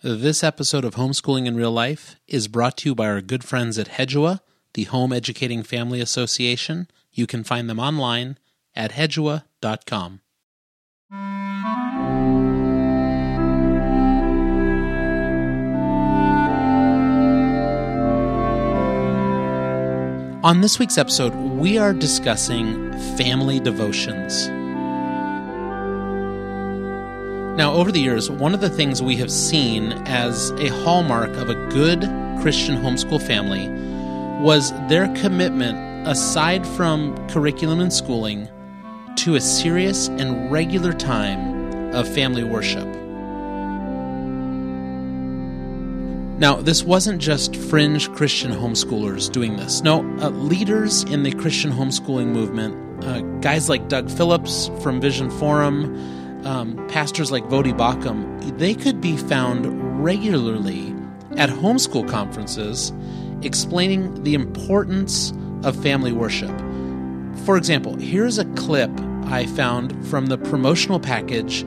This episode of Homeschooling in Real Life is brought to you by our good friends at Hedua, the Home Educating Family Association. You can find them online at hedua.com. On this week's episode, we are discussing family devotions. Now, over the years, one of the things we have seen as a hallmark of a good Christian homeschool family was their commitment, aside from curriculum and schooling, to a serious and regular time of family worship. Now, this wasn't just fringe Christian homeschoolers doing this. No, uh, leaders in the Christian homeschooling movement, uh, guys like Doug Phillips from Vision Forum, um, pastors like Voddie Baucham, they could be found regularly at homeschool conferences explaining the importance of family worship. For example, here's a clip I found from the promotional package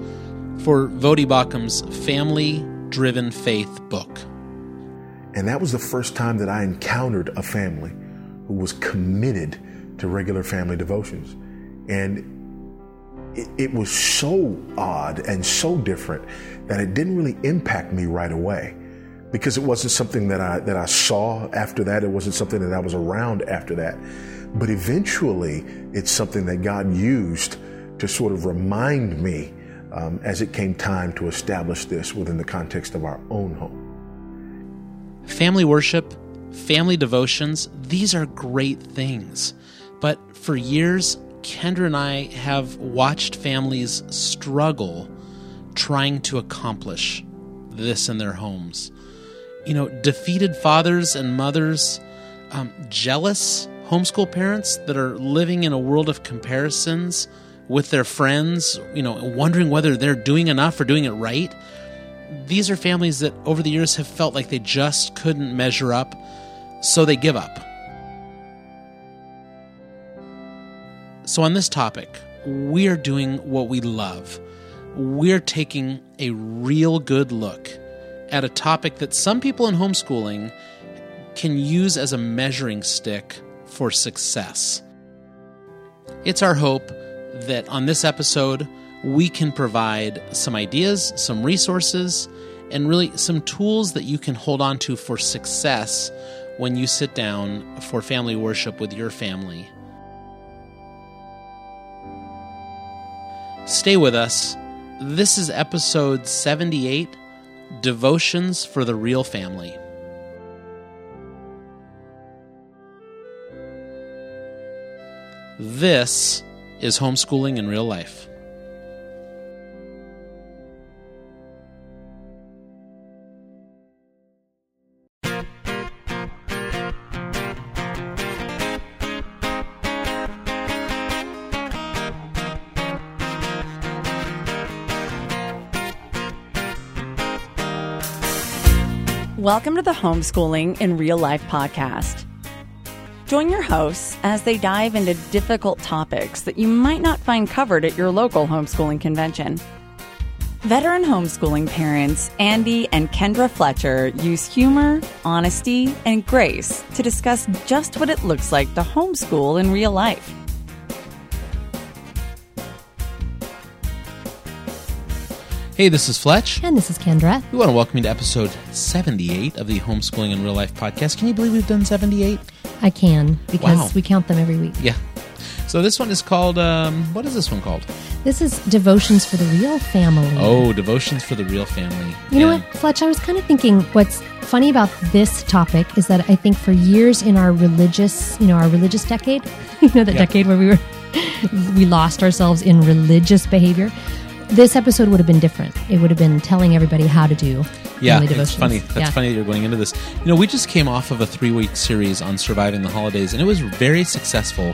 for Voddie Baucham's Family Driven Faith book. And that was the first time that I encountered a family who was committed to regular family devotions. And it, it, was so odd and so different that it didn't really impact me right away because it wasn't something that I, that I saw after that. It wasn't something that I was around after that. But eventually, it's something that God used to sort of remind me um, as it came time to establish this within the context of our own home. Family worship, family devotions, these are great things. But for years, Kendra and I have watched families struggle trying to accomplish this in their homes. You know, defeated fathers and mothers, um, jealous homeschool parents that are living in a world of comparisons with their friends, you know, wondering whether they're doing enough or doing it right. These are families that over the years have felt like they just couldn't measure up, so they give up. So, on this topic, we are doing what we love. We're taking a real good look at a topic that some people in homeschooling can use as a measuring stick for success. It's our hope that on this episode, we can provide some ideas, some resources, and really some tools that you can hold on to for success when you sit down for family worship with your family. Stay with us. This is episode 78 Devotions for the Real Family. This is homeschooling in real life. Welcome to the Homeschooling in Real Life podcast. Join your hosts as they dive into difficult topics that you might not find covered at your local homeschooling convention. Veteran homeschooling parents Andy and Kendra Fletcher use humor, honesty, and grace to discuss just what it looks like to homeschool in real life. Hey, this is Fletch. And this is Kendra. We want to welcome you to episode 78 of the Homeschooling in Real Life podcast. Can you believe we've done 78? I can because Wow. we count them every week. Yeah. So this one is called, um, what is this one called? This is Devotions for the Real Family. Oh, Devotions for the Real Family. You know what, Fletch? I was kind of thinking what's funny about this topic is that I think for years in our religious, you know, our religious decade, you know, that Yeah. decade where we were, we lost ourselves in religious behavior. This episode would have been different. It would have been telling everybody how to do Yeah, it's funny. That's Yeah. funny that you're going into this. You know, we just came off of a three week series on surviving the holidays, and it was very successful.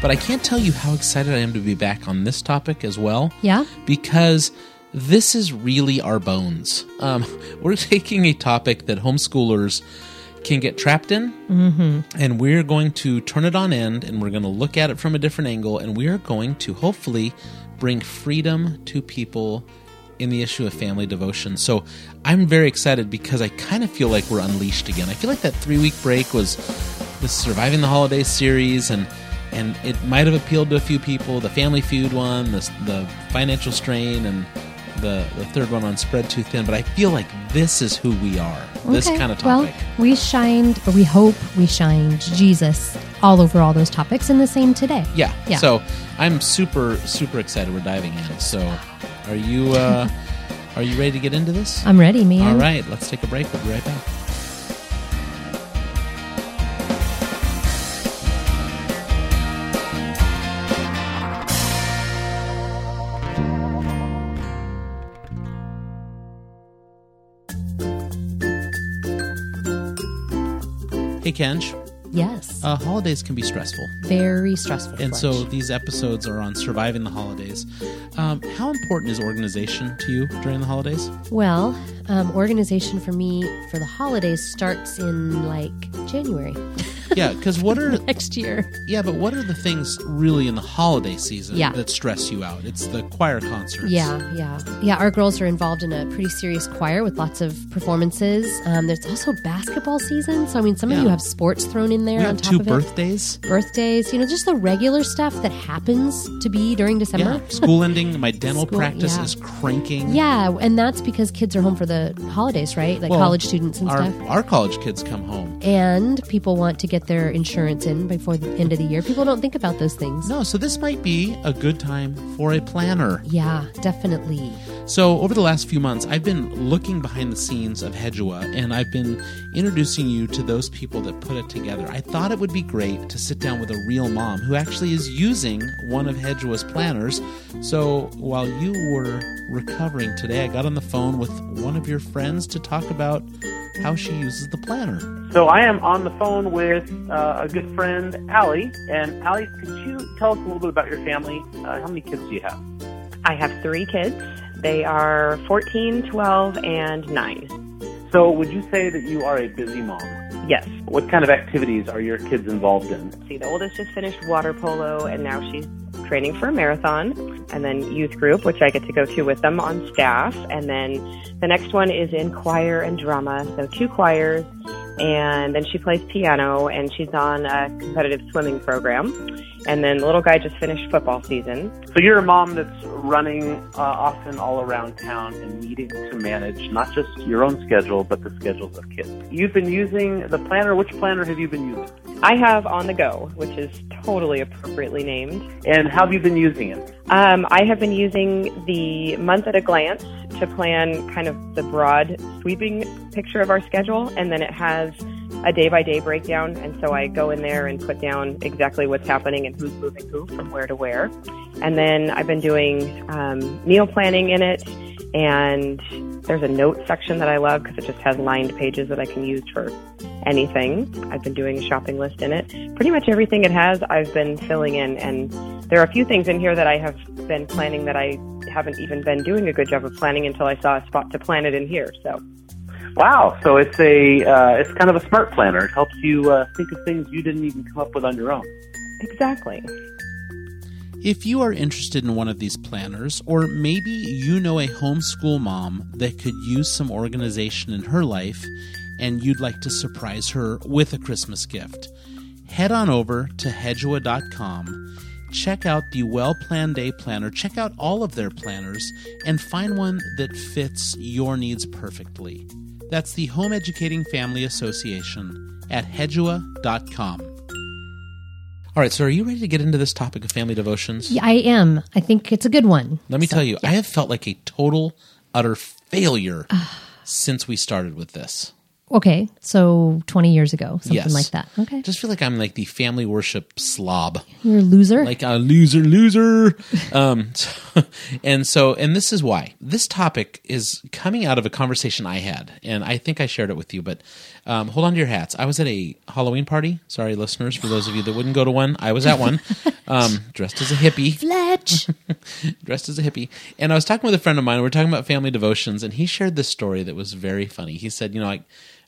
But I can't tell you how excited I am to be back on this topic as well. Yeah? Because this is really our bones. Um, we're taking a topic that homeschoolers can get trapped in, mm-hmm. and we're going to turn it on end, and we're going to look at it from a different angle, and we are going to hopefully bring freedom to people in the issue of family devotion. So I'm very excited because I kind of feel like we're unleashed again. I feel like that three week break was the Surviving the Holidays series, and and it might have appealed to a few people. The Family Feud one, the, the financial strain, and the, the third one on Spread Too Thin. But I feel like this is who we are. This kind of topic. Well, we shined, or we hope we shined Jesus all over all those topics, and the same today. Yeah. Yeah. So I'm super super excited. We're diving in. So are you uh, are you ready to get into this? I'm ready, man. All right. Let's take a break. We'll be right back. Hey, Kenj. Yes. Uh, holidays can be stressful. Very stressful. And so these episodes are on surviving the holidays. Um, how important is organization to you during the holidays? well, um, organization for me for the holidays starts in like January Yeah, because what are next year. yeah, but what are the things really in the holiday season Yeah. that stress you out? It's the choir concerts. Yeah, yeah, yeah. Our girls are involved in a pretty serious choir with lots of performances. Um, there's also basketball season, so I mean, some of you have sports thrown in there we on top two of birthdays. it. Birthdays, you know, just the regular stuff that happens to be during December. Yeah, school ending. My dental School- practice yeah. is cranking. Yeah, and that's because kids are home for the holidays, right? Like Well, college students and our stuff. our college kids come home. And people want to get their insurance in before the end of the year. People don't think about those things. No, so this might be a good time for a planner. Yeah, definitely. So, over the last few months, I've been looking behind the scenes of Hedua and I've been introducing you to those people that put it together. I thought it would be great to sit down with a real mom who actually is using one of Hedua's planners. So, while you were recovering today, I got on the phone with one of your friends to talk about how she uses the planner. So I am on the phone with uh, a good friend, Allie. And Allie, could you tell us a little bit about your family? Uh, how many kids do you have? I have three kids. They are 14, 12, and 9. So would you say that you are a busy mom? Yes. What kind of activities are your kids involved in? See, the oldest just finished water polo, and now she's training for a marathon. And then youth group, which I get to go to with them on staff. And then the next one is in choir and drama, so two choirs. And then she plays piano, and she's on a competitive swimming program. And then the little guy just finished football season. So you're a mom that's running uh, often all around town and needing to manage not just your own schedule, but the schedules of kids. You've been using the planner. Which planner have you been using? I have On the Go, which is totally appropriately named. And how have you been using it? Um, I have been using the month at a glance to plan kind of the broad sweeping picture of our schedule, and then it has a day by day breakdown. And so I go in there and put down exactly what's happening and who's moving who from where to where. And then I've been doing um, meal planning in it, and there's a note section that I love because it just has lined pages that I can use for anything. I've been doing a shopping list in it. Pretty much everything it has, I've been filling in, and there are a few things in here that I have been planning that I haven't even been doing a good job of planning until I saw a spot to plan it in here. So Wow. So it's a uh, it's kind of a smart planner. It helps you uh, think of things you didn't even come up with on your own. exactly. If you are interested in one of these planners, or maybe you know a homeschool mom that could use some organization in her life and you'd like to surprise her with a Christmas gift, head on over to hedua.com, check out the Well Planned Day Planner, check out all of their planners, and find one that fits your needs perfectly. That's the Home Educating Family Association at hedua.com. All right, so are you ready to get into this topic of family devotions? Yeah, I am. I think it's a good one. Let me So, tell you, I have felt like a total, utter failure since we started with this. Okay, so 20 years ago, something Yes. like that. Okay. Just feel like I'm like the family worship slob, You're a loser. like a loser, loser. um, so- and so, and this is why this topic is coming out of a conversation I had, and I think I shared it with you. But um, hold on to your hats. I was at a Halloween party. Sorry, listeners, for those of you that wouldn't go to one, I was at one, um, dressed as a hippie. Fletch. dressed as a hippie. And I was talking with a friend of mine. We are talking about family devotions, and he shared this story that was very funny. He said, "You know, like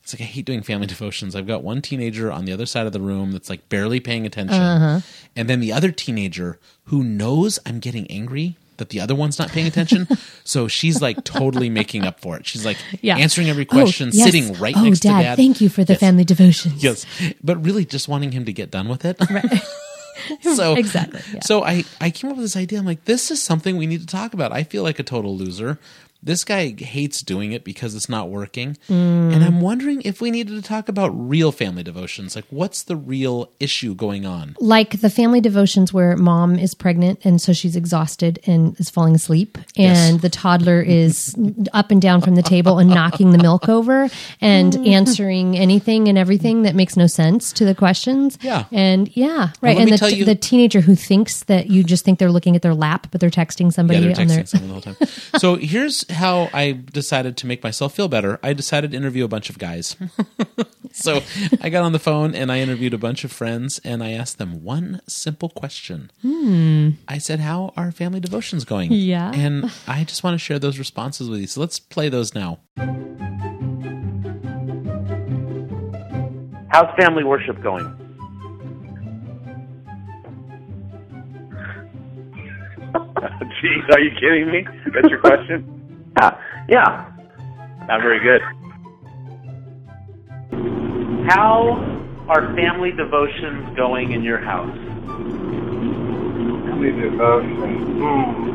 it's like I hate doing family devotions. I've got one teenager on the other side of the room that's like barely paying attention, uh-huh. and then the other teenager who knows I'm getting angry that the other one's not paying attention. so she's like totally making up for it. She's like Yeah. answering every Oh, question, yes. sitting right oh, next dad, to dad. Thank you for the Yes. family devotions. Yes, but really just wanting him to get done with it. Right. so Exactly, yeah. So I I came up with this idea. I'm like, this is something we need to talk about. I feel like a total loser. This guy hates doing it because it's not working. Mm. And I'm wondering if we needed to talk about real family devotions. Like, what's the real issue going on? Like the family devotions where mom is pregnant and so she's exhausted and is falling asleep, Yes. and the toddler is up and down from the table and knocking the milk over and answering anything and everything that makes no sense to the questions. Yeah. And yeah, right. let and the, you- the teenager who thinks that you just think they're looking at their lap, but they're texting somebody Yeah, they're on their. someone the whole time. so here's how I decided to make myself feel better. I decided to interview a bunch of guys. so I got on the phone and I interviewed a bunch of friends and I asked them one simple question. Hmm. I said, "How are family devotions going?" Yeah. and I just want to share those responses with you. So let's play those now. How's family worship going? Jeez, are you kidding me? That's your question? yeah, yeah. Not very good. How are family devotions going in your house? Family devotion. Hmm.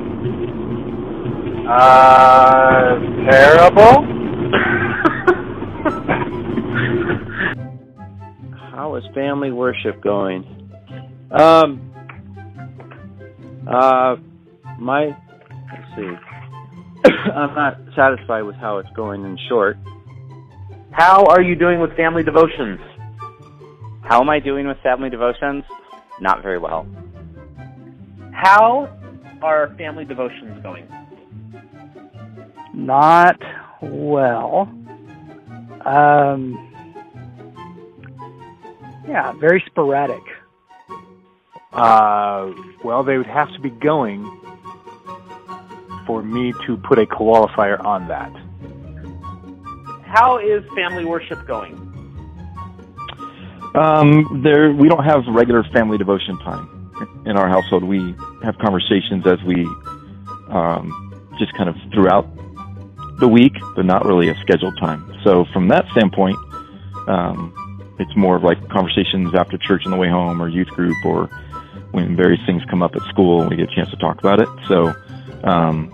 Uh, terrible. How is family worship going? Um. Uh, my. Let's see. I'm not satisfied with how it's going. In short, How are you doing with family devotions? How am I doing with family devotions? Not very well. How are family devotions going? Not well. Um, yeah, very sporadic. uh, well, they would have to be going for me to put a qualifier on that. How is family worship going? Um, there, we don't have regular family devotion time in our household. We have conversations as we, um, just kind of throughout the week, but not really a scheduled time. So from that standpoint, um, it's more of like conversations after church on the way home or youth group or when various things come up at school and we get a chance to talk about it. So, um,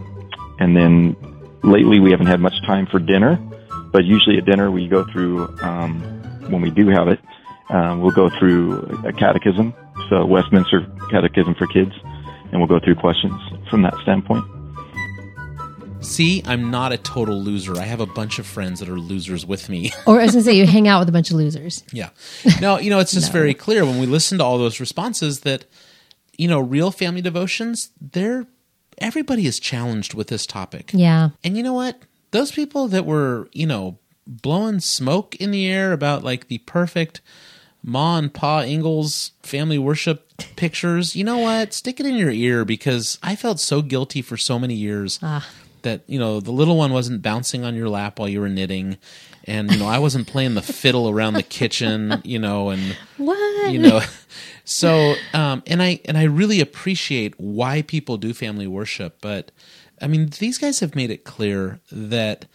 and then lately we haven't had much time for dinner, but usually at dinner we go through, um, when we do have it, um, we'll go through a catechism, so Westminster Catechism for kids, and we'll go through questions from that standpoint. See, I'm not a total loser. I have a bunch of friends that are losers with me. Or I was going to say, you hang out with a bunch of losers. Yeah. No, you know, it's just very clear when we listen to all those responses that, you know, real family devotions, they're everybody is challenged with this topic. Yeah. And you know what? Those people that were, you know, blowing smoke in the air about like the perfect Ma and Pa Ingalls family worship pictures, you know what? Stick it in your ear because I felt so guilty for so many years ah. that, you know, the little one wasn't bouncing on your lap while you were knitting. And, you know, I wasn't playing the fiddle around the kitchen, you know, and What? you know so um and i and i really appreciate why people do family worship but i mean these guys have made it clear that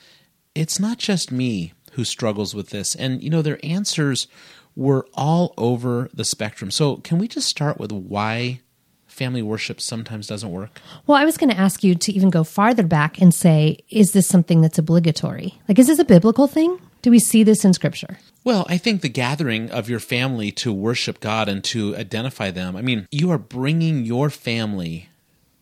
it's not just me who struggles with this and you know their answers were all over the spectrum so can we just start with why family worship sometimes doesn't work Well, I was going to ask you to even go farther back and say, is this something that's obligatory? Like, is this a biblical thing? Do we see this in scripture? Well, I think the gathering of your family to worship God and to identify them, I mean, you are bringing your family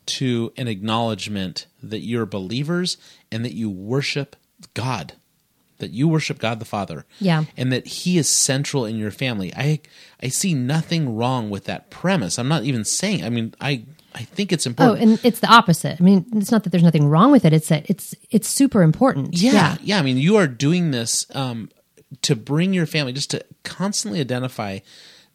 to an acknowledgement that you're believers and that you worship God, that you worship God the Father. Yeah. And that He is central in your family. I I see nothing wrong with that premise. I'm not even saying, I mean, I I think it's important. Oh, and it's the opposite. I mean, it's not that there's nothing wrong with it. It's that it's it's super important. Yeah, yeah. I mean, you are doing this um, to bring your family, just to constantly identify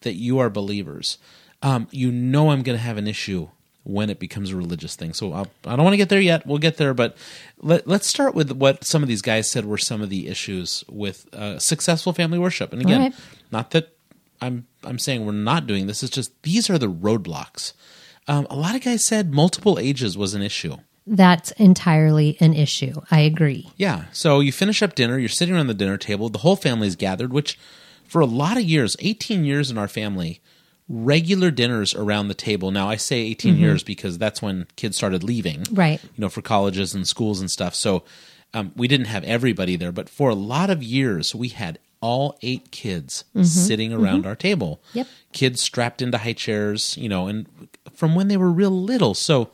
that you are believers. Um, you know, I'm going to have an issue when it becomes a religious thing. So I'll, I don't want to get there yet. We'll get there, but let, let's start with what some of these guys said were some of the issues with uh, successful family worship. And again, right. not that I'm I'm saying we're not doing this. It's just these are the roadblocks. Um, a lot of guys said multiple ages was an issue. That's entirely an issue. I agree. Yeah. So you finish up dinner, you're sitting around the dinner table, the whole family's gathered, which for a lot of years, 18 years in our family, regular dinners around the table. Now, I say 18 Mhm. years because that's when kids started leaving. Right. You know, for colleges and schools and stuff. So um, we didn't have everybody there, but for a lot of years, we had all eight kids Mhm. sitting around Mhm. our table. Yep. Kids strapped into high chairs, you know, and from when they were real little. So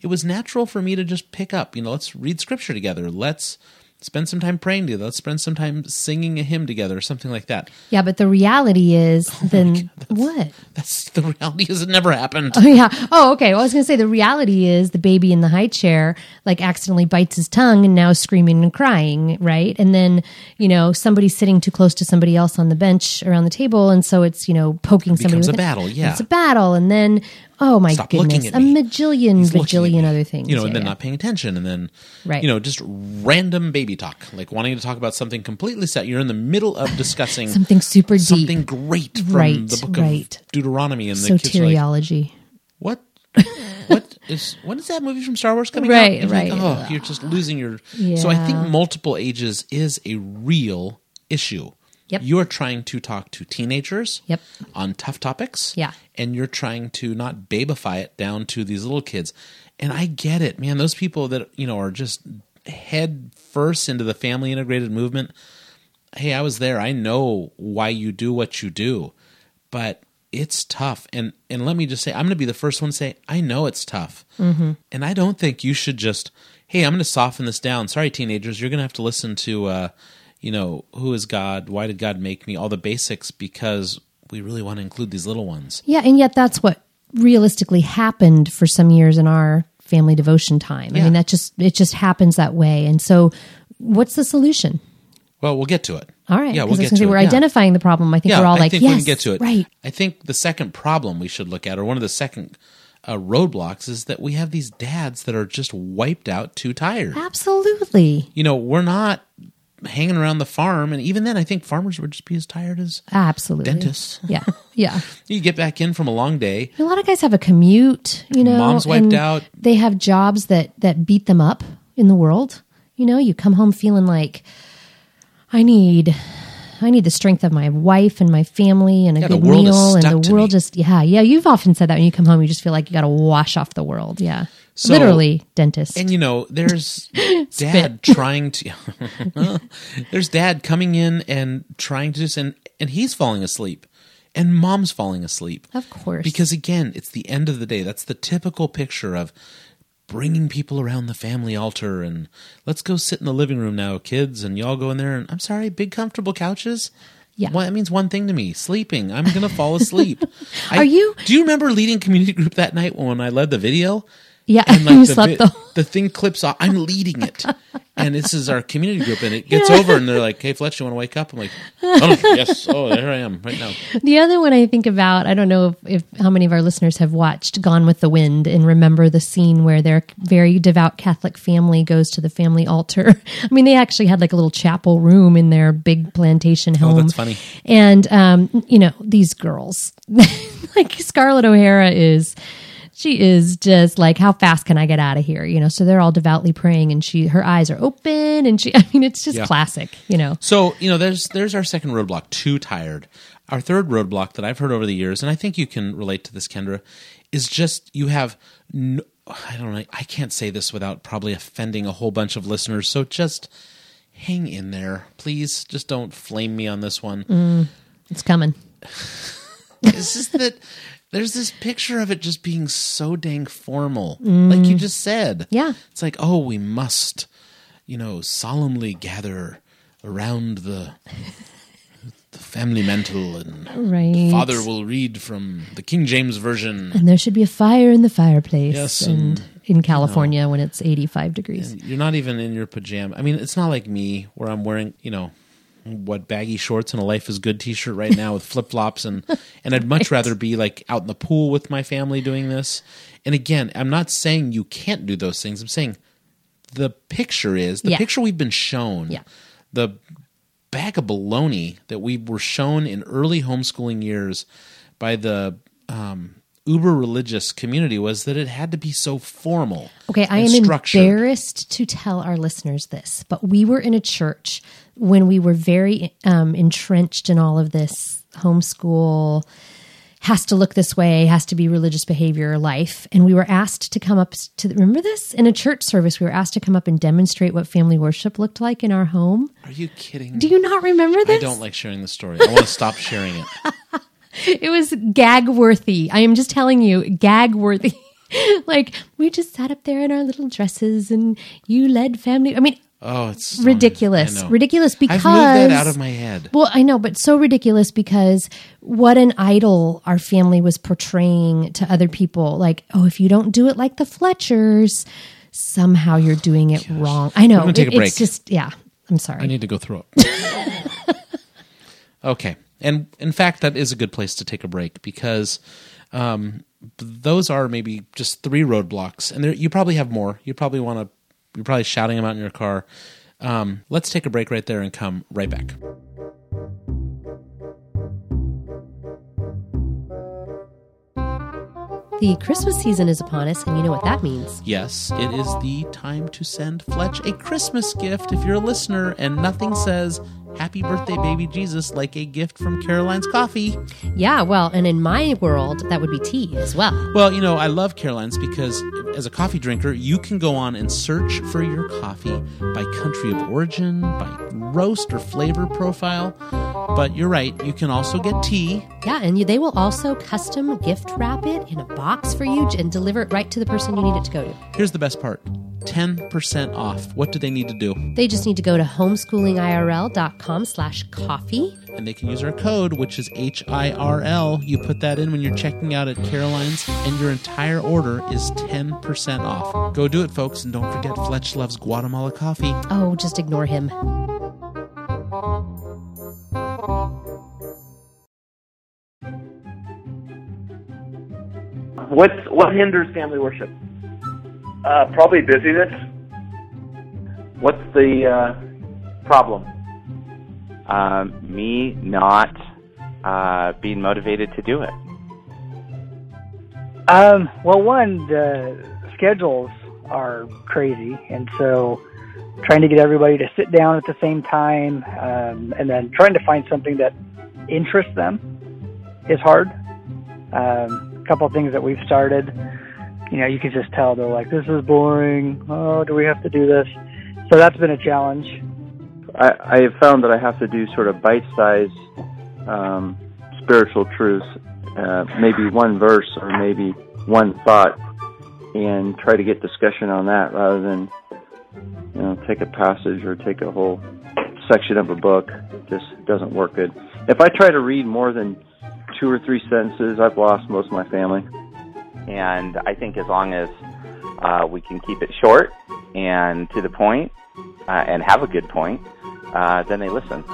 it was natural for me to just pick up, you know, let's read scripture together. Let's spend some time praying together. Let's spend some time singing a hymn together or something like that. Yeah, but the reality is Oh then what? That's the reality is it never happened. Oh yeah. Oh, okay. Well, I was going to say the reality is the baby in the high chair like accidentally bites his tongue and now is screaming and crying, right? And then you know somebody's sitting too close to somebody else on the bench around the table, and so it's you know poking It somebody. with a battle, yeah. it's a battle, and then oh my Stop goodness, a me. majillion, He's looking at bajillion other things. you know, Yeah, and then yeah. not paying attention, and then Right. you know, just random baby talk, like wanting to talk about something completely set. You're in the middle of discussing Something super deep. something great from Right, the book right. of Deuteronomy, and the kids are like, "What? what is when is that movie from Star Wars coming Right, out?" Like, right. oh, you're just losing your. So I think multiple ages is a real issue. Yep. You're trying to talk to teenagers Yep. on tough topics. Yeah. And you're trying to not babify it down to these little kids. And I get it, man. Those people that, you know, are just head first into the family integrated movement. Hey, I was there. I know why you do what you do. But it's tough. And and let me just say, I'm going to be the first one to say, I know it's tough. Mhm. And I don't think you should just, hey, I'm going to soften this down. Sorry, teenagers, you're going to have to listen to, uh, you know, who is God? Why did God make me? All the basics because we really want to include these little ones. Yeah, and yet that's what realistically happened for some years in our family devotion time. Yeah. I mean, that just it just happens that way. And so, what's the solution? Well, we'll get to it. All right. Yeah, we'll get to say, it. we're Yeah. identifying the problem. I think yeah, we're all I like, think yes, we can get to it. right. I think the second problem we should look at, or one of the second uh, roadblocks, is that we have these dads that are just wiped out, too tired. Absolutely, You know, we're not hanging around the farm, and even then, I think farmers would just be as tired as absolutely, dentists. Yeah, yeah. You get back in from a long day. A lot of guys have a commute, you know. Mom's wiped out. They have jobs that that beat them up in the world. You know, you come home feeling like I need I need the strength of my wife and my family and a Yeah, good meal and the world me. just yeah, yeah, you've often said that when you come home you just feel like you got to wash off the world. Yeah. So- Literally dentist. And you know, there's dad trying to there's dad coming in and trying to just and and he's falling asleep. And mom's falling asleep. Of course. Because again, it's the end of the day. That's the typical picture of bringing people around the family altar and let's go sit in the living room now, kids, and y'all go in there and I'm sorry, big comfortable couches. Yeah. Well, that means one thing to me: sleeping. I'm gonna fall asleep. I- Are you- Do you remember leading community group that night when I led the video? Yeah, and you the, slept the- the thing clips off. I'm leading it, and this is our community group, and it gets over, and they're like, "Hey, Fletch, you want to wake up?" I'm like, "Oh yes, oh there I am right now." The other one I think about, I don't know if, if how many of our listeners have watched Gone with the Wind and remember the scene where their very devout Catholic family goes to the family altar. I mean, they actually had like a little chapel room in their big plantation home. Oh, that's funny. And um, you know, these girls, like Scarlett O'Hara is she is just like how fast can i get out of here you know so they're all devoutly praying and she her eyes are open and she i mean it's just Yeah. classic you know So you know, there's there's our second roadblock. Too tired. Our third roadblock that I've heard over the years, and I think you can relate to this, Kendra, is just you have. No, I don't know. I can't say this without probably offending a whole bunch of listeners. So just hang in there, please. Just don't flame me on this one. Mm, it's coming it's just that there's this picture of it just being so dang formal, Mm. like you just said. Yeah. it's like oh, we must, you know, solemnly gather around the the family mantle, and Right. father will read from the King James version. And there should be a fire in the fireplace. Yes, and, and, in California when it's 85 degrees. You're not even in your pajama. I mean, it's not like me where I'm wearing, you know, what baggy shorts and a life is good t-shirt right now with flip-flops and and I'd much rather be like out in the pool with my family doing this. And again, I'm not saying you can't do those things. I'm saying the picture is the Yeah. picture we've been shown. Yeah. The bag of baloney that we were shown in early homeschooling years by the um, uber religious community was that it had to be so formal. Okay, I am structured. embarrassed to tell our listeners this, but we were in a church when we were very um, entrenched in all of this homeschool has to look this way, has to be religious behavior life. And we were asked to come up to remember this in a church service. We were asked to come up and demonstrate what family worship looked like in our home. Are you kidding? Me? Do you not remember this? I don't like sharing the story. I want to stop sharing it. It was gag worthy. I am just telling you, gag worthy. like we just sat up there in our little dresses and you led family. I mean, Oh, it's ridiculous. I know. Ridiculous because I've moved that out of my head. Well, I know, but so ridiculous because what an idol our family was portraying to other people. Like, oh, if you don't do it like the Fletchers, somehow you're doing it wrong. I know. Take a break. It's just, yeah. I'm sorry. I need to go through it. okay. And in fact, that is a good place to take a break because um, those are maybe just three roadblocks. And there, you probably have more. You probably want to, you're probably shouting them out in your car. Um, let's take a break right there and come right back. the Christmas season is upon us, and you know what that means. Yes, it is the time to send Fletch a Christmas gift if you're a listener, and nothing says Happy Birthday, Baby Jesus like a gift from Caroline's Coffee. Yeah, well, and in my world, that would be tea as well. Well, you know, I love Caroline's because as a coffee drinker, you can go on and search for your coffee by country of origin, by roast or flavor profile. But you're right, you can also get tea. Yeah, and they will also custom gift wrap it in a box for you and deliver it right to the person you need it to go to. Here's the best part 10% off. What do they need to do? They just need to go to homeschoolingirl.com slash coffee. And they can use our code, which is HIRL. You put that in when you're checking out at Caroline's, and your entire order is 10% off. Go do it, folks, and don't forget Fletch loves Guatemala coffee. Oh, just ignore him. What's what hinders family worship? Uh, probably busyness. What's the uh, problem? Um, me not uh, being motivated to do it. Um, well, one, the schedules are crazy, and so trying to get everybody to sit down at the same time, um, and then trying to find something that interests them is hard. Um, a couple of things that we've started, you know, you can just tell they're like, "This is boring. Oh, do we have to do this?" So that's been a challenge. I, I have found that I have to do sort of bite-sized um, spiritual truths, uh, maybe one verse or maybe one thought, and try to get discussion on that rather than you know take a passage or take a whole section of a book. Just doesn't work good. If I try to read more than two or three sentences, I've lost most of my family. And I think as long as uh, we can keep it short and to the point, uh, and have a good point, uh, then they listen.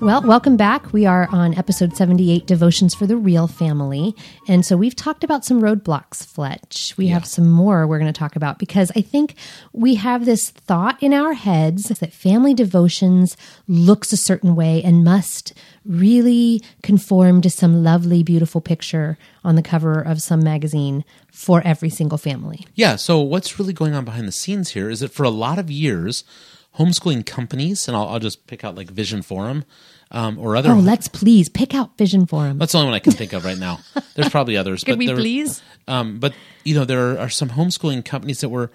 Well, welcome back. We are on episode 78 Devotions for the Real Family. And so we've talked about some roadblocks, Fletch. We have some more we're going to talk about because I think we have this thought in our heads that family devotions looks a certain way and must really conform to some lovely, beautiful picture on the cover of some magazine for every single family. Yeah, so what's really going on behind the scenes here is that for a lot of years, homeschooling companies, and I'll, I'll just pick out like Vision Forum um, or other. Oh, let's please pick out Vision Forum. That's the only one I can think of right now. There's probably others. Could but we there- please? Um, but you know, there are some homeschooling companies that were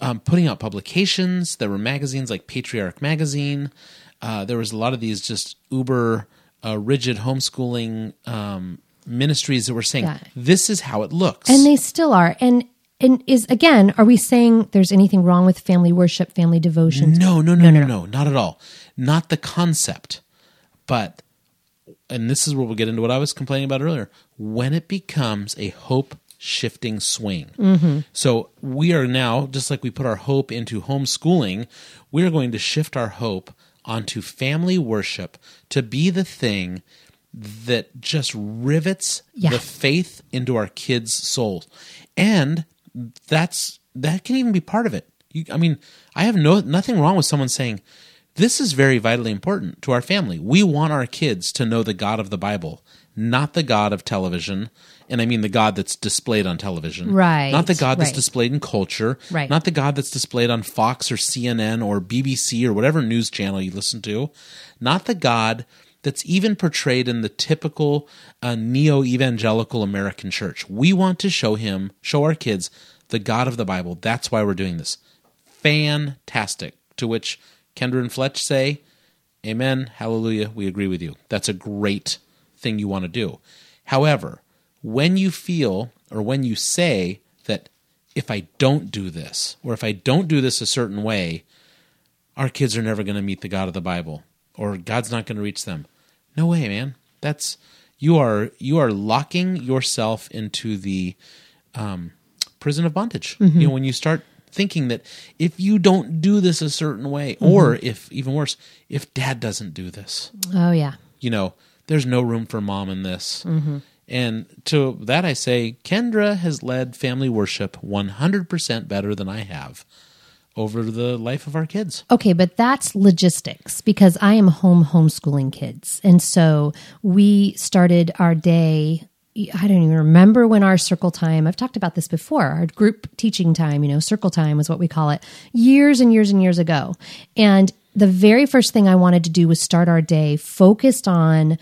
um, putting out publications. There were magazines like Patriarch Magazine. Uh, there was a lot of these just uber uh, rigid homeschooling um, ministries that were saying Yeah. this is how it looks. And they still are. And and is again, are we saying there's anything wrong with family worship, family devotion? No, no, no, no, no, not at all. Not the concept, but and this is where we'll get into what I was complaining about earlier. When it becomes a hope shifting swing. Mhm. So we are now, just like we put our hope into homeschooling, we are going to shift our hope onto family worship to be the thing that just rivets Yeah. the faith into our kids' souls. And that's that can even be part of it. You, I mean, I have no nothing wrong with someone saying, This is very vitally important to our family. We want our kids to know the God of the Bible, not the God of television. And I mean the God that's displayed on television. Right, Not the God that's right. displayed in culture. Right. Not the God that's displayed on Fox or CNN or BBC or whatever news channel you listen to. Not the God that's even portrayed in the typical uh, neo evangelical American church. We want to show him, show our kids the God of the Bible. That's why we're doing this. Fantastic. To which Kendra and Fletch say, Amen, hallelujah, we agree with you. That's a great thing you want to do. However, when you feel or when you say that if I don't do this, or if I don't do this a certain way, our kids are never going to meet the God of the Bible, or God's not going to reach them. No way, man. That's you are you are locking yourself into the um, prison of bondage. You know, mm-hmm. when you start thinking that if you don't do this a certain way, or mm-hmm. if even worse, if Dad doesn't do this, Oh yeah. you know, there's no room for mom in this. Mm-hmm. And to that I say, Kendra has led family worship 100% better than I have over the life of our kids. Okay, but that's logistics because I am home homeschooling kids. And so we started our day. I don't even remember when our circle time, I've talked about this before, our group teaching time, you know, circle time is what we call it, years and years and years ago. And the very first thing I wanted to do was start our day focused on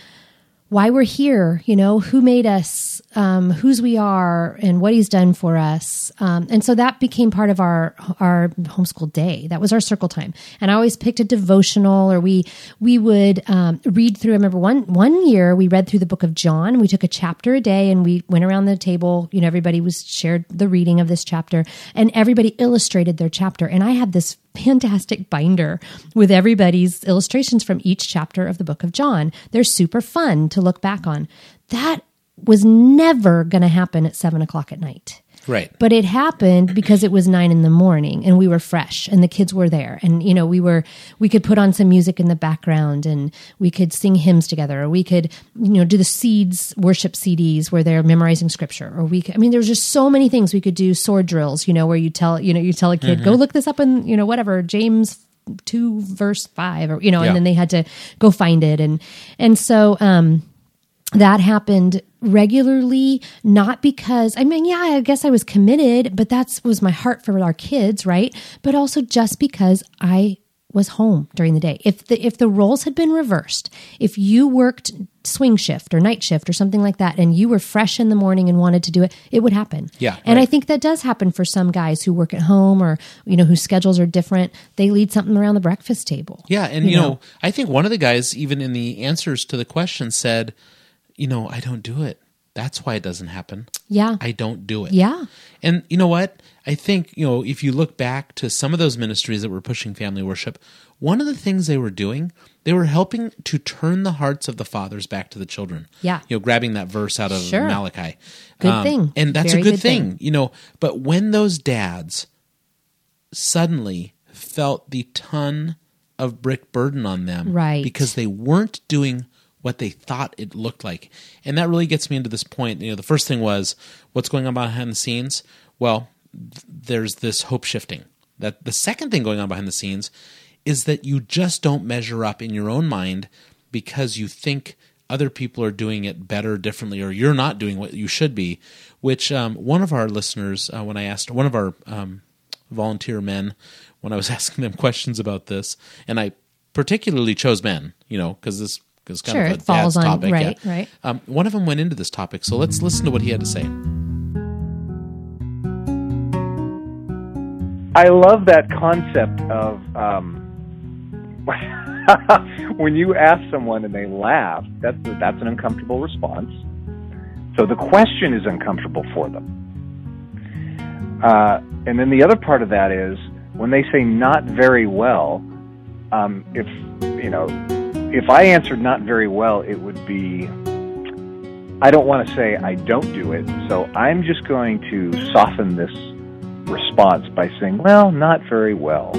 why we're here, you know, who made us, um, whose we are, and what he's done for us. Um, and so that became part of our our homeschool day. That was our circle time. And I always picked a devotional, or we we would um, read through. I remember one one year we read through the book of John. We took a chapter a day, and we went around the table. You know, everybody was shared the reading of this chapter, and everybody illustrated their chapter. And I had this fantastic binder with everybody's illustrations from each chapter of the book of John. They're super fun to look back on. That was never going to happen at seven o'clock at night. Right. But it happened because it was nine in the morning and we were fresh and the kids were there. And, you know, we were, we could put on some music in the background and we could sing hymns together or we could, you know, do the seeds worship CDs where they're memorizing scripture or we could, I mean, there's just so many things we could do sword drills, you know, where you tell, you know, you tell a kid, go look this up in, you know, whatever, James 2 verse 5 or, you know, Yeah. and then they had to go find it. And, and so, um, that happened regularly not because i mean yeah i guess i was committed but that was my heart for our kids right? But also just because i was home during the day. If the if the roles had been reversed if you worked swing shift or night shift or something like that and you were fresh in the morning and wanted to do it it would happen. Yeah, and i think that does happen for some guys who work at home or you know whose schedules are different. They lead something around the breakfast table. Yeah, and you, know, I think one of the guys, even in the answers to the question, said, "You know, I don't do it. That's why it doesn't happen. yeah I don't do it." yeah And you know what? I think, you know, if you look back to some of those ministries that were pushing family worship, one of the things they were doing, they were helping to turn the hearts of the fathers back to the children. Yeah. You know, grabbing that verse out of Sure. Malachi. Good um, thing. And that's Very a good, good thing, thing. you know. But when those dads suddenly felt the ton of brick burden on them Right. because they weren't doing what they thought it looked like. And that really gets me into this point. You know, the first thing was what's going on behind the scenes? Well, th- there's this hope shifting. That the second thing going on behind the scenes is that you just don't measure up in your own mind because you think other people are doing it better, differently, or you're not doing what you should be. Which um, one of our listeners, uh, when I asked one of our um, volunteer men, when I was asking them questions about this, and I particularly chose men, you know, because this is kind Sure, of a it falls dad's on- topic. right, yeah. right. Um, one of them went into this topic, so let's listen to what he had to say. I love that concept of um, when you ask someone and they laugh. That's that's an uncomfortable response. So the question is uncomfortable for them. Uh, and then the other part of that is when they say not very well. Um, if you know, if I answered not very well, it would be. I don't want to say I don't do it, so I'm just going to soften this response by saying, "Well, not very well."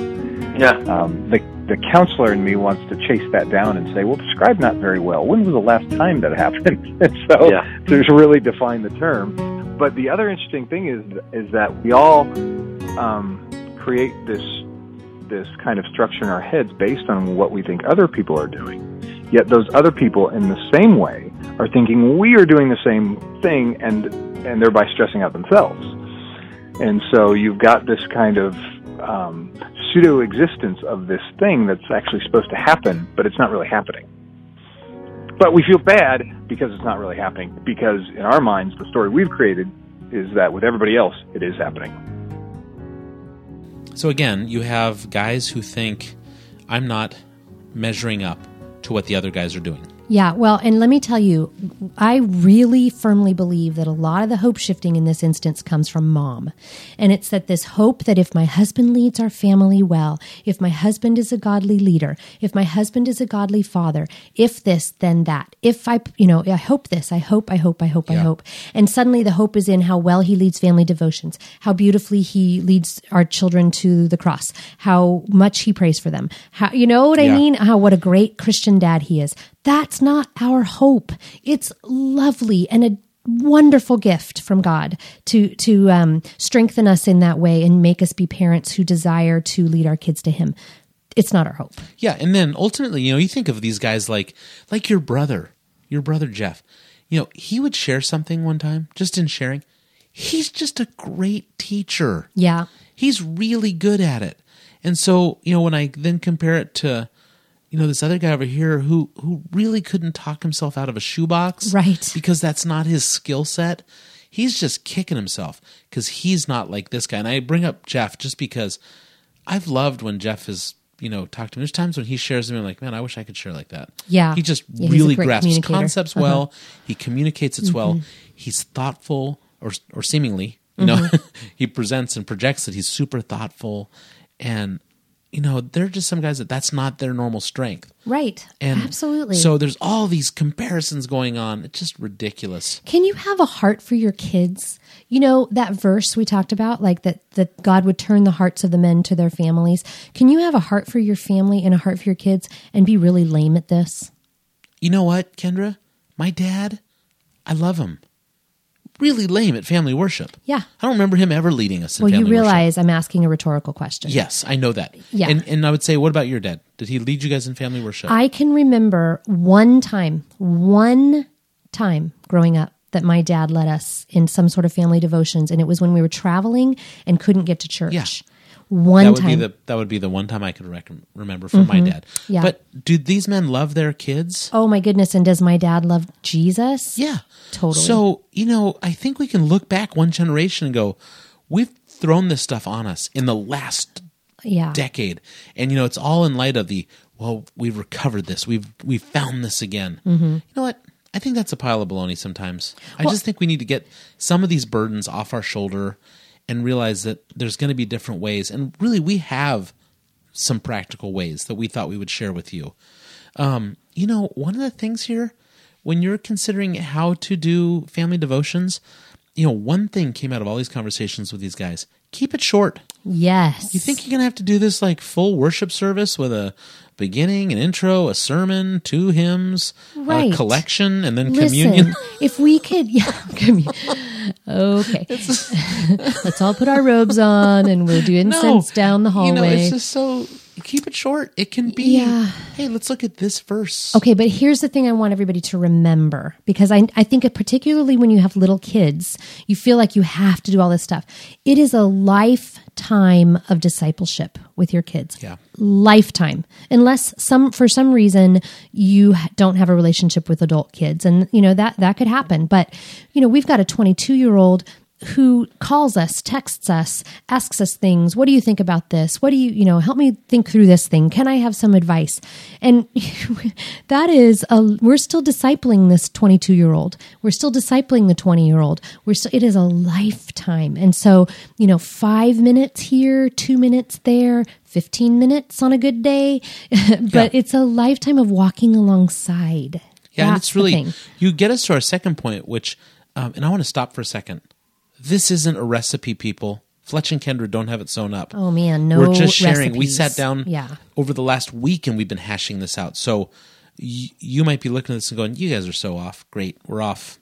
Yeah. Um, the the counselor in me wants to chase that down and say, "Well, describe not very well. When was the last time that happened?" and so Yeah. to really define the term. But the other interesting thing is is that we all um, create this this kind of structure in our heads based on what we think other people are doing. Yet those other people, in the same way, are thinking we are doing the same thing and, and thereby stressing out themselves. And so you've got this kind of um, pseudo existence of this thing that's actually supposed to happen, but it's not really happening. But we feel bad because it's not really happening, because in our minds, the story we've created is that with everybody else, it is happening. So again, you have guys who think I'm not measuring up to what the other guys are doing. Yeah, well, and let me tell you, I really firmly believe that a lot of the hope shifting in this instance comes from mom. And it's that this hope that if my husband leads our family well, if my husband is a godly leader, if my husband is a godly father, if this, then that. If I, you know, I hope this, I hope, I hope, I hope, I hope. And suddenly the hope is in how well he leads family devotions, how beautifully he leads our children to the cross, how much he prays for them. How, you know what I mean? How, what a great Christian dad he is. That's not our hope. It's lovely and a wonderful gift from God to to um, strengthen us in that way and make us be parents who desire to lead our kids to Him. It's not our hope. Yeah, and then ultimately, you know, you think of these guys like like your brother, your brother Jeff. You know, he would share something one time, just in sharing. He's just a great teacher. Yeah. He's really good at it. And so, you know, when I then compare it to you know this other guy over here who who really couldn't talk himself out of a shoebox Right. because that's not his skill set he's just kicking himself because he's not like this guy and i bring up jeff just because i've loved when jeff has you know talked to me there's times when he shares me i'm like man i wish i could share like that Yeah. he just Yeah, really grasps concepts Uh-huh. well he communicates it well Mhm. he's thoughtful or or seemingly you know Mhm. he presents and projects that he's super thoughtful and you know they're just some guys that that's not their normal strength Right. and Absolutely. so there's all these comparisons going on it's just ridiculous Can you have a heart for your kids? You know that verse we talked about, like that that God would turn the hearts of the men to their families. Can you have a heart for your family and a heart for your kids and be really lame at this? you know what kendra my dad i love him really lame at family worship Yeah. i don't remember him ever leading us in Well, you family worship. realize I'm asking a rhetorical question. yes i know that Yeah. and, and i would say what about your dad did he lead you guys in family worship I can remember one time, one time growing up that my dad led us in some sort of family devotions, and it was when we were traveling and couldn't get to church. Yeah. One that would time. be the that would be the one time I could rec- remember from my Mhm. dad. Yeah. But do these men love their kids? oh my goodness! And does my dad love Jesus? Yeah, totally. So you know, I think we can look back one generation and go, we've thrown this stuff on us in the last yeah, decade, and you know, it's all in light of the well, we've recovered this, we've we've found this again. Mhm. You know what? I think that's a pile of baloney. Sometimes I just think we need to get some of these burdens off our shoulder and realize that there's going to be different ways, and really, we have some practical ways that we thought we would share with you. Um, you know, one of the things here, when you're considering how to do family devotions, you know, one thing came out of all these conversations with these guys keep it short. Yes. You think you're going to have to do this like full worship service with a beginning, an intro, a sermon, two hymns, Right. a collection, and then Listen, communion? if we could, yeah, okay. Let's all put our robes on and we'll do incense down the hallway. You know, it's just so keep it short. It can be. Yeah. Hey, let's look at this verse. Okay, but here's the thing I want everybody to remember because I, I think particularly when you have little kids, you feel like you have to do all this stuff. It is a lifetime of discipleship with your kids. Yeah. Lifetime. Unless some for some reason you don't have a relationship with adult kids and you know that that could happen. But you know, we've got a 22-year-old who calls us, texts us, asks us things. What do you think about this? What do you, you know, help me think through this thing. Can I have some advice? And that is, a, we're still discipling this 22 year old. We're still discipling the 20 year old. We're still, it is a lifetime. And so, you know, five minutes here, two minutes there, 15 minutes on a good day. but it's a lifetime of walking alongside. Yeah, and it's really you get us to our second point, which, um, and I want to stop for a second. This isn't a recipe, people. Fletch and Kendra don't have it sewn up. Oh, man, no We're just sharing. We sat down Yeah. over the last week and we've been hashing this out. So y- you might be looking at this and going, "You guys are so off. Great, we're off."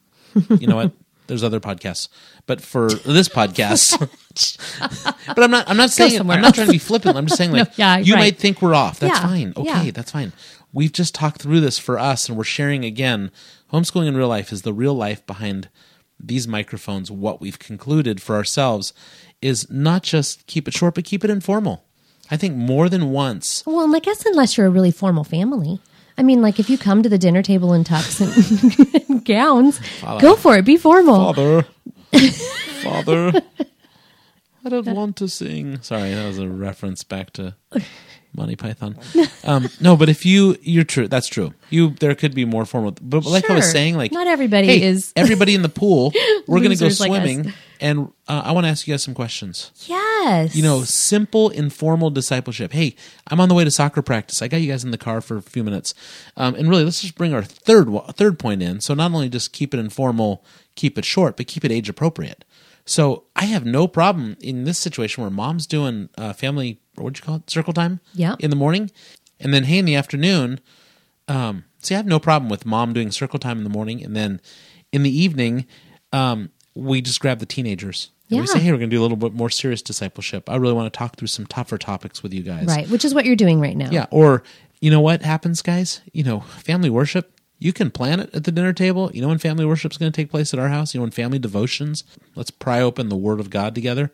You know what? There's other podcasts, but for this podcast, but I'm not. I'm not saying. I'm not trying to be flippant. I'm just saying, No, like, yeah, you right. might think we're off. That's Yeah, fine. Okay, yeah. that's fine. We've just talked through this for us, and we're sharing again. Homeschooling in real life is the real life behind these microphones. What we've concluded for ourselves is not just keep it short, but keep it informal. I think more than once. Well, and I guess unless you're a really formal family. I mean, like if you come to the dinner table in tux and, and gowns, go for it. Be formal. Father, Father, I don't want to sing. Sorry, that was a reference back to Monty Python. Um, no, but if you, you're true. That's true. You, there could be more formal. But like I was Sure. saying, like Not everybody hey, is- everybody in the pool. We're going to go Losers like us. swimming, and uh, I want to ask you guys some questions. Yes. You know, simple, informal discipleship. Hey, I'm on the way to soccer practice. I got you guys in the car for a few minutes, um, and really, let's just bring our third wa- third point in. So not only just keep it informal, keep it short, but keep it age appropriate. So I have no problem in this situation where mom's doing uh, family, what'd you call it, circle time, Yeah. in the morning, and then hey, in the afternoon. Um, see, I have no problem with mom doing circle time in the morning, and then in the evening, um, we just grab the teenagers. And we say, hey, we're going to do a little bit more serious discipleship. I really want to talk through some tougher topics with you guys. right, which is what you're doing right now. Yeah. Or, you know what happens, guys? You know, family worship, you can plan it at the dinner table. You know when family worship is going to take place at our house? You know when family devotions, let's pry open the Word of God together.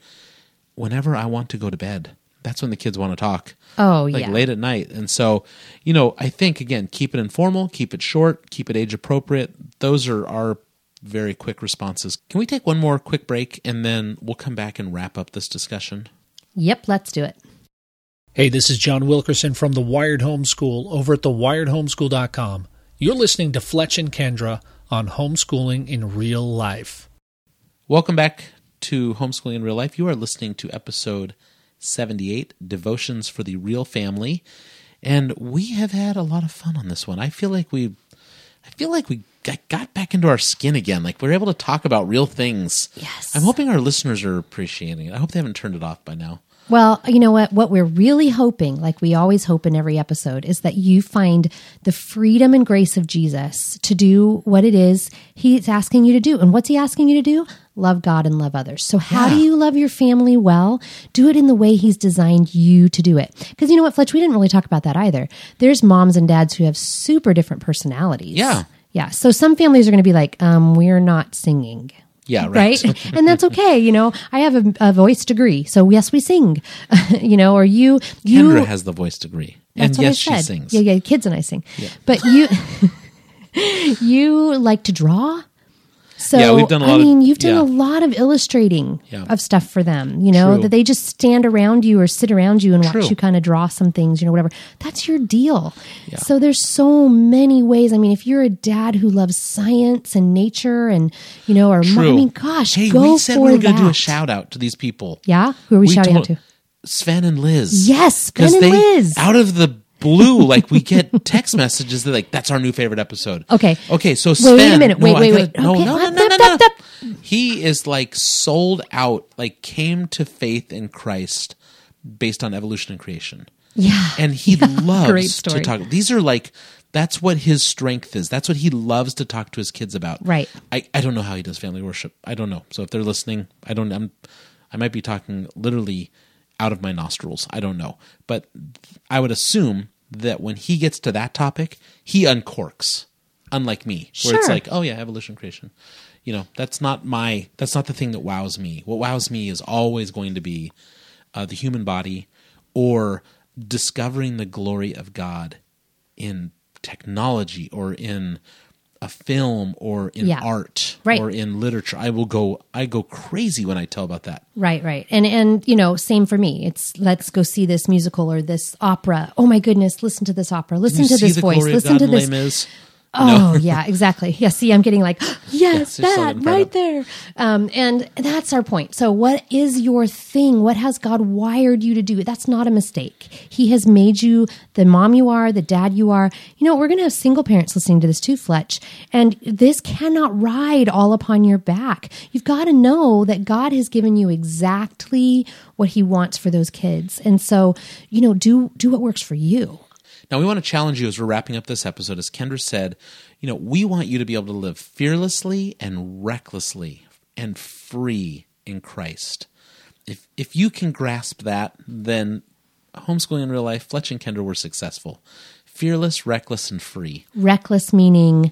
Whenever I want to go to bed, that's when the kids want to talk. Oh, yeah. like yeah. late at night. And so, you know, I think again, keep it informal, keep it short, keep it age appropriate. Those are our very quick responses. Can we take one more quick break and then we'll come back and wrap up this discussion? Yep, let's do it. Hey, this is John Wilkerson from the Wired Homeschool over at thewiredhomeschool.com. You're listening to Fletch and Kendra on homeschooling in real life. Welcome back to Homeschooling in Real Life. You are listening to episode 78, Devotions for the Real Family. And we have had a lot of fun on this one. I feel like we I feel like we got- got back into our skin again. Like we're able to talk about real things. Yes. I'm hoping our listeners are appreciating it. I hope they haven't turned it off by now. Well, you know what? What we're really hoping, like we always hope in every episode, is that you find the freedom and grace of Jesus to do what it is he's asking you to do. And what's he asking you to do? Love God and love others. So, how do you love your family well? Do it in the way he's designed you to do it. Because you know what, Fletch, we didn't really talk about that either. There's moms and dads who have super different personalities. Yeah. Yeah. So, some families are going to be like, um, we're not singing Yeah, right. right? and that's okay. You know, I have a, a voice degree, so yes, we sing. you know, or you, you. Kendra has the voice degree. and yes, she sings. Yeah, yeah. Kids and I sing, but you, you like to draw. So Yeah, we've done a lot I of- mean, you've done yeah. a lot of illustrating Yeah. of stuff for them. You know True. that they just stand around you or sit around you and True. watch you kind of draw some things. You know, whatever. That's your deal. So there's so many ways. I mean, if you're a dad who loves science and nature, and you know, or True. I mean, gosh, hey, go we said for we were going to do a shout out to these people. Yeah, who are we, shouting out to? Sven and Liz. Yes, Sven and they, Liz. Out of the blue, like we get text messages that like that's our new favorite episode. Okay. Okay, so Wait, Sven. wait a minute. no, Wait, wait, gotta- wait. No, Okay, no, no, no, no, no. He is like sold out. Like came to faith in Christ based on evolution and creation. Yeah, and he Yeah, loves to talk. These are like that's what his strength is. That's what he loves to talk to his kids about. Right. I, I don't know how he does family worship. I don't know. So if they're listening, I don't. I'm I might be talking literally out of my nostrils. I don't know, but I would assume that when he gets to that topic, he uncorks. Unlike me, where it's like, oh yeah, evolution, creation. You know, that's not my. That's not the thing that wows me. What wows me is always going to be uh, the human body or discovering the glory of God in technology or in a film or in Yeah. art Right. or in literature. I will go I go crazy when I tell about that. Right, right. And and you know, same for me. It's let's go see this musical or this opera. Oh my goodness, listen to this opera. Listen to this voice. Listen to this. Oh yeah, exactly. Yeah, see, I'm getting like, yes, so that right there. Um, and that's our point. So, what is your thing? What has God wired you to do? That's not a mistake. He has made you the mom you are, the dad you are. You know, we're going to have single parents listening to this too, Fletch. And this cannot ride all upon your back. You've got to know that God has given you exactly what He wants for those kids. And so, you know, do do what works for you. Now, we want to challenge you as we're wrapping up this episode. As Kendra said, you know, we want you to be able to live fearlessly and recklessly and free in Christ. If if you can grasp that, then homeschooling in real life, Fletch and Kendra were successful. Fearless, reckless, and free. Reckless meaning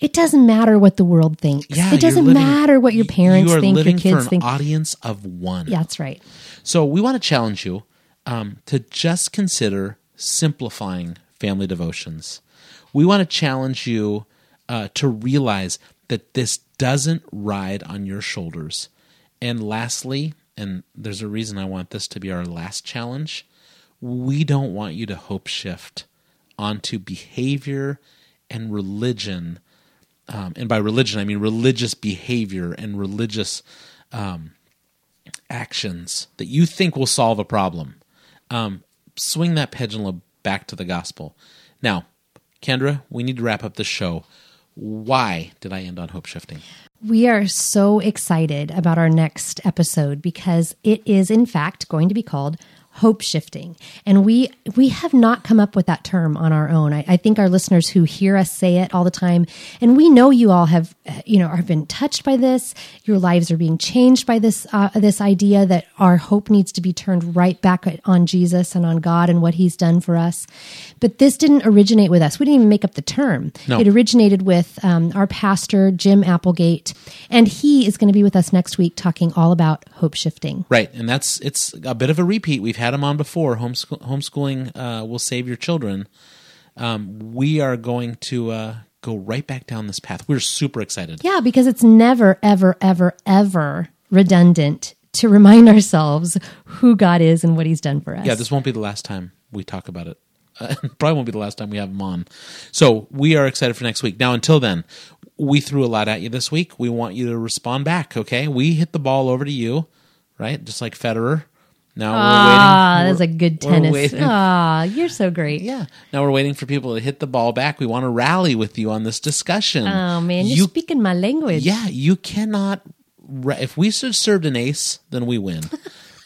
it doesn't matter what the world thinks. Yeah, it doesn't living- matter what your parents you think, living your kids for an think. audience of one. Yeah, that's right. So we want to challenge you um, to just consider simplifying family devotions. We want to challenge you uh, to realize that this doesn't ride on your shoulders. And lastly, and there's a reason I want this to be our last challenge, we don't want you to hope shift onto behavior and religion. Um, and by religion, I mean religious behavior and religious um, actions that you think will solve a problem. Um, swing that pendulum back to the gospel. Now, Kendra, we need to wrap up the show. Why did I end on hope shifting? We are so excited about our next episode because it is, in fact, going to be called hope shifting. And we we have not come up with that term on our own. I, I think our listeners who hear us say it all the time and we know you all have you know have been touched by this. Your lives are being changed by this uh, this idea that our hope needs to be turned right back on jesus and on god and what he's done for us. But this didn't originate with us. We didn't even make up the term. No. it originated with um, our pastor jim applegate and he is going to be with us next week talking all about hope shifting. Right, and that's it's a bit of a repeat. We've had him on before. Homeschool, homeschooling uh, will save your children. Um, we are going to uh, go right back down this path. We're super excited. Yeah, because it's never, ever, ever, ever redundant to remind ourselves who God is and what He's done for us. Yeah, this won't be the last time we talk about it. Uh, probably won't be the last time we have him on. So we are excited for next week. Now, until then, we threw a lot at you this week. We want you to respond back. Okay, we hit the ball over to you, right? Just like Federer. Now Ah, we're waiting. that's a we're- good we're tennis. Ah, you're so great. Yeah. Now we're waiting for people to hit the ball back. We want to rally with you on this discussion. Oh man, you're you speaking my language. yeah, you cannot. If we served an ace, then we win.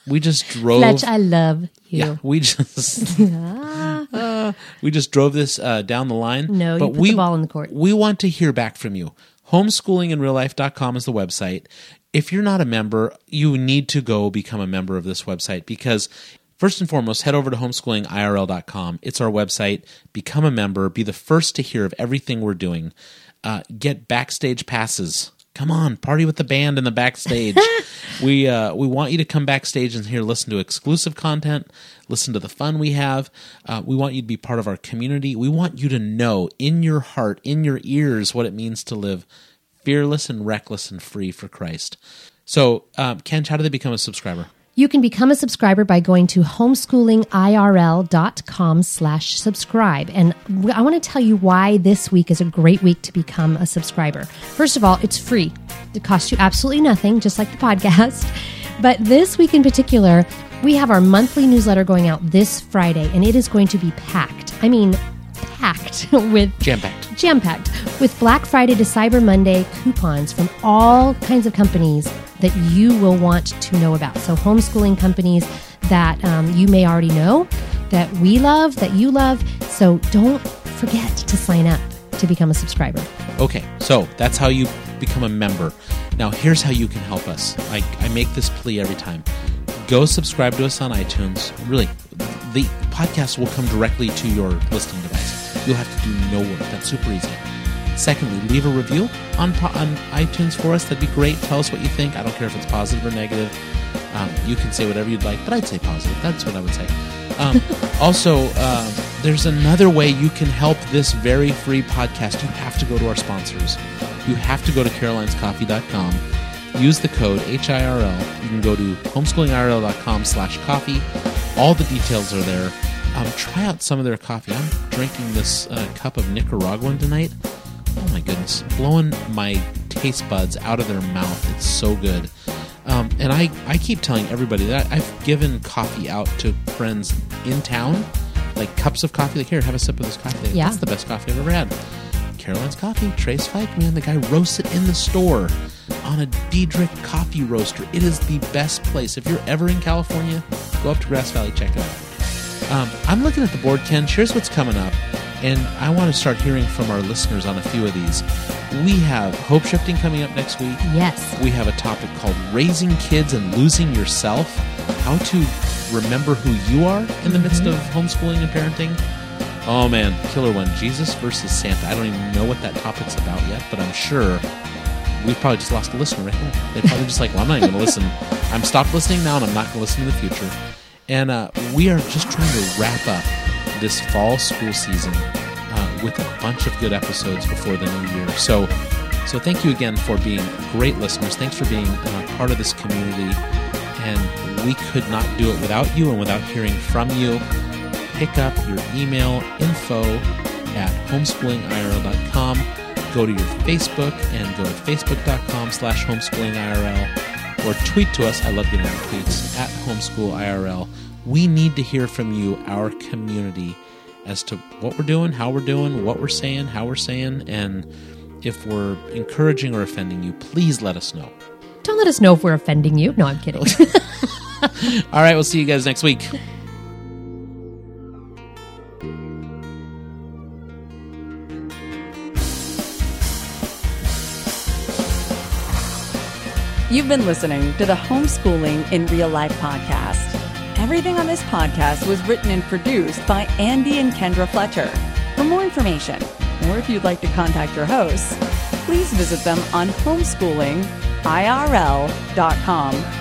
We just drove. Fletch, I love you. yeah, we just Uh, we just drove this uh, down the line. No, you but put we, the ball in the court. We want to hear back from you. Homeschoolinginreallife.com is the website. If you're not a member, you need to go become a member of this website because first and foremost, head over to homeschoolingiRL.com. It's our website. Become a member. Be the first to hear of everything we're doing. Uh, get backstage passes. Come on, party with the band in the backstage. we uh, we want you to come backstage and here listen to exclusive content, listen to the fun we have. Uh, we want you to be part of our community. We want you to know in your heart, in your ears, what it means to live fearless and reckless and free for Christ. So, um, Ken, how do they become a subscriber? You can become a subscriber by going to homeschoolingirl.com slash subscribe. And I want to tell you why this week is a great week to become a subscriber. First of all, it's free. It costs you absolutely nothing, just like the podcast. But this week in particular, we have our monthly newsletter going out this Friday, and it is going to be packed. I mean, packed with Jam packed. jam packed with Black Friday to Cyber Monday coupons from all kinds of companies that you will want to know about. So, homeschooling companies that um, you may already know, that we love, that you love. So, don't forget to sign up to become a subscriber. Okay, so that's how you become a member. Now, here's how you can help us. I, I make this plea every time. Go subscribe to us on iTunes. Really, the podcast will come directly to your listening device. You'll have to do no work. That's super easy. Secondly, leave a review on on iTunes for us. That'd be great. Tell us what you think. I don't care if it's positive or negative. Um, you can say whatever you'd like, but I'd say positive. That's what I would say. Um, also, um, there's another way you can help this very free podcast. You have to go to our sponsors. You have to go to carolinescoffee.com. Use the code HIRL. You can go to homeschoolingirl.com slash coffee. All the details are there. Um, try out some of their coffee. I'm drinking this uh, cup of Nicaraguan tonight. Oh my goodness, blowing my taste buds out of their mouth. It's so good. Um, and I, I keep telling everybody that I've given coffee out to friends in town, like cups of coffee. Like, here, have a sip of this coffee. Yeah. That's the best coffee I've ever had. Caroline's Coffee, Trace Fike, man, the guy roasts it in the store on a Diedrich coffee roaster. It is the best place. If you're ever in California, go up to Grass Valley, check it out. Um, I'm looking at the board, Ken. Here's what's coming up. And I want to start hearing from our listeners on a few of these. We have Hope Shifting coming up next week. Yes. We have a topic called Raising Kids and Losing Yourself How to Remember Who You Are in the midst of homeschooling and parenting. Oh man, killer one Jesus versus Santa. I don't even know what that topic's about yet, but I'm sure we've probably just lost a listener right there. They're probably just like, well, I'm not even going to listen. I'm stopped listening now and I'm not going to listen in the future. And uh, we are just trying to wrap up this fall school season uh, with a bunch of good episodes before the new year. So, so thank you again for being great listeners. Thanks for being uh, part of this community. And we could not do it without you and without hearing from you. Pick up your email info at homeschoolingirl.com. Go to your Facebook and go to facebook.com slash homeschoolingirl or tweet to us. I love getting our tweets at homeschoolirl. We need to hear from you, our community, as to what we're doing, how we're doing, what we're saying, how we're saying, and if we're encouraging or offending you, please let us know. Don't let us know if we're offending you. No, I'm kidding. All right, we'll see you guys next week. You've been listening to the Homeschooling in Real Life podcast. Everything on this podcast was written and produced by Andy and Kendra Fletcher. For more information, or if you'd like to contact your hosts, please visit them on homeschoolingirl.com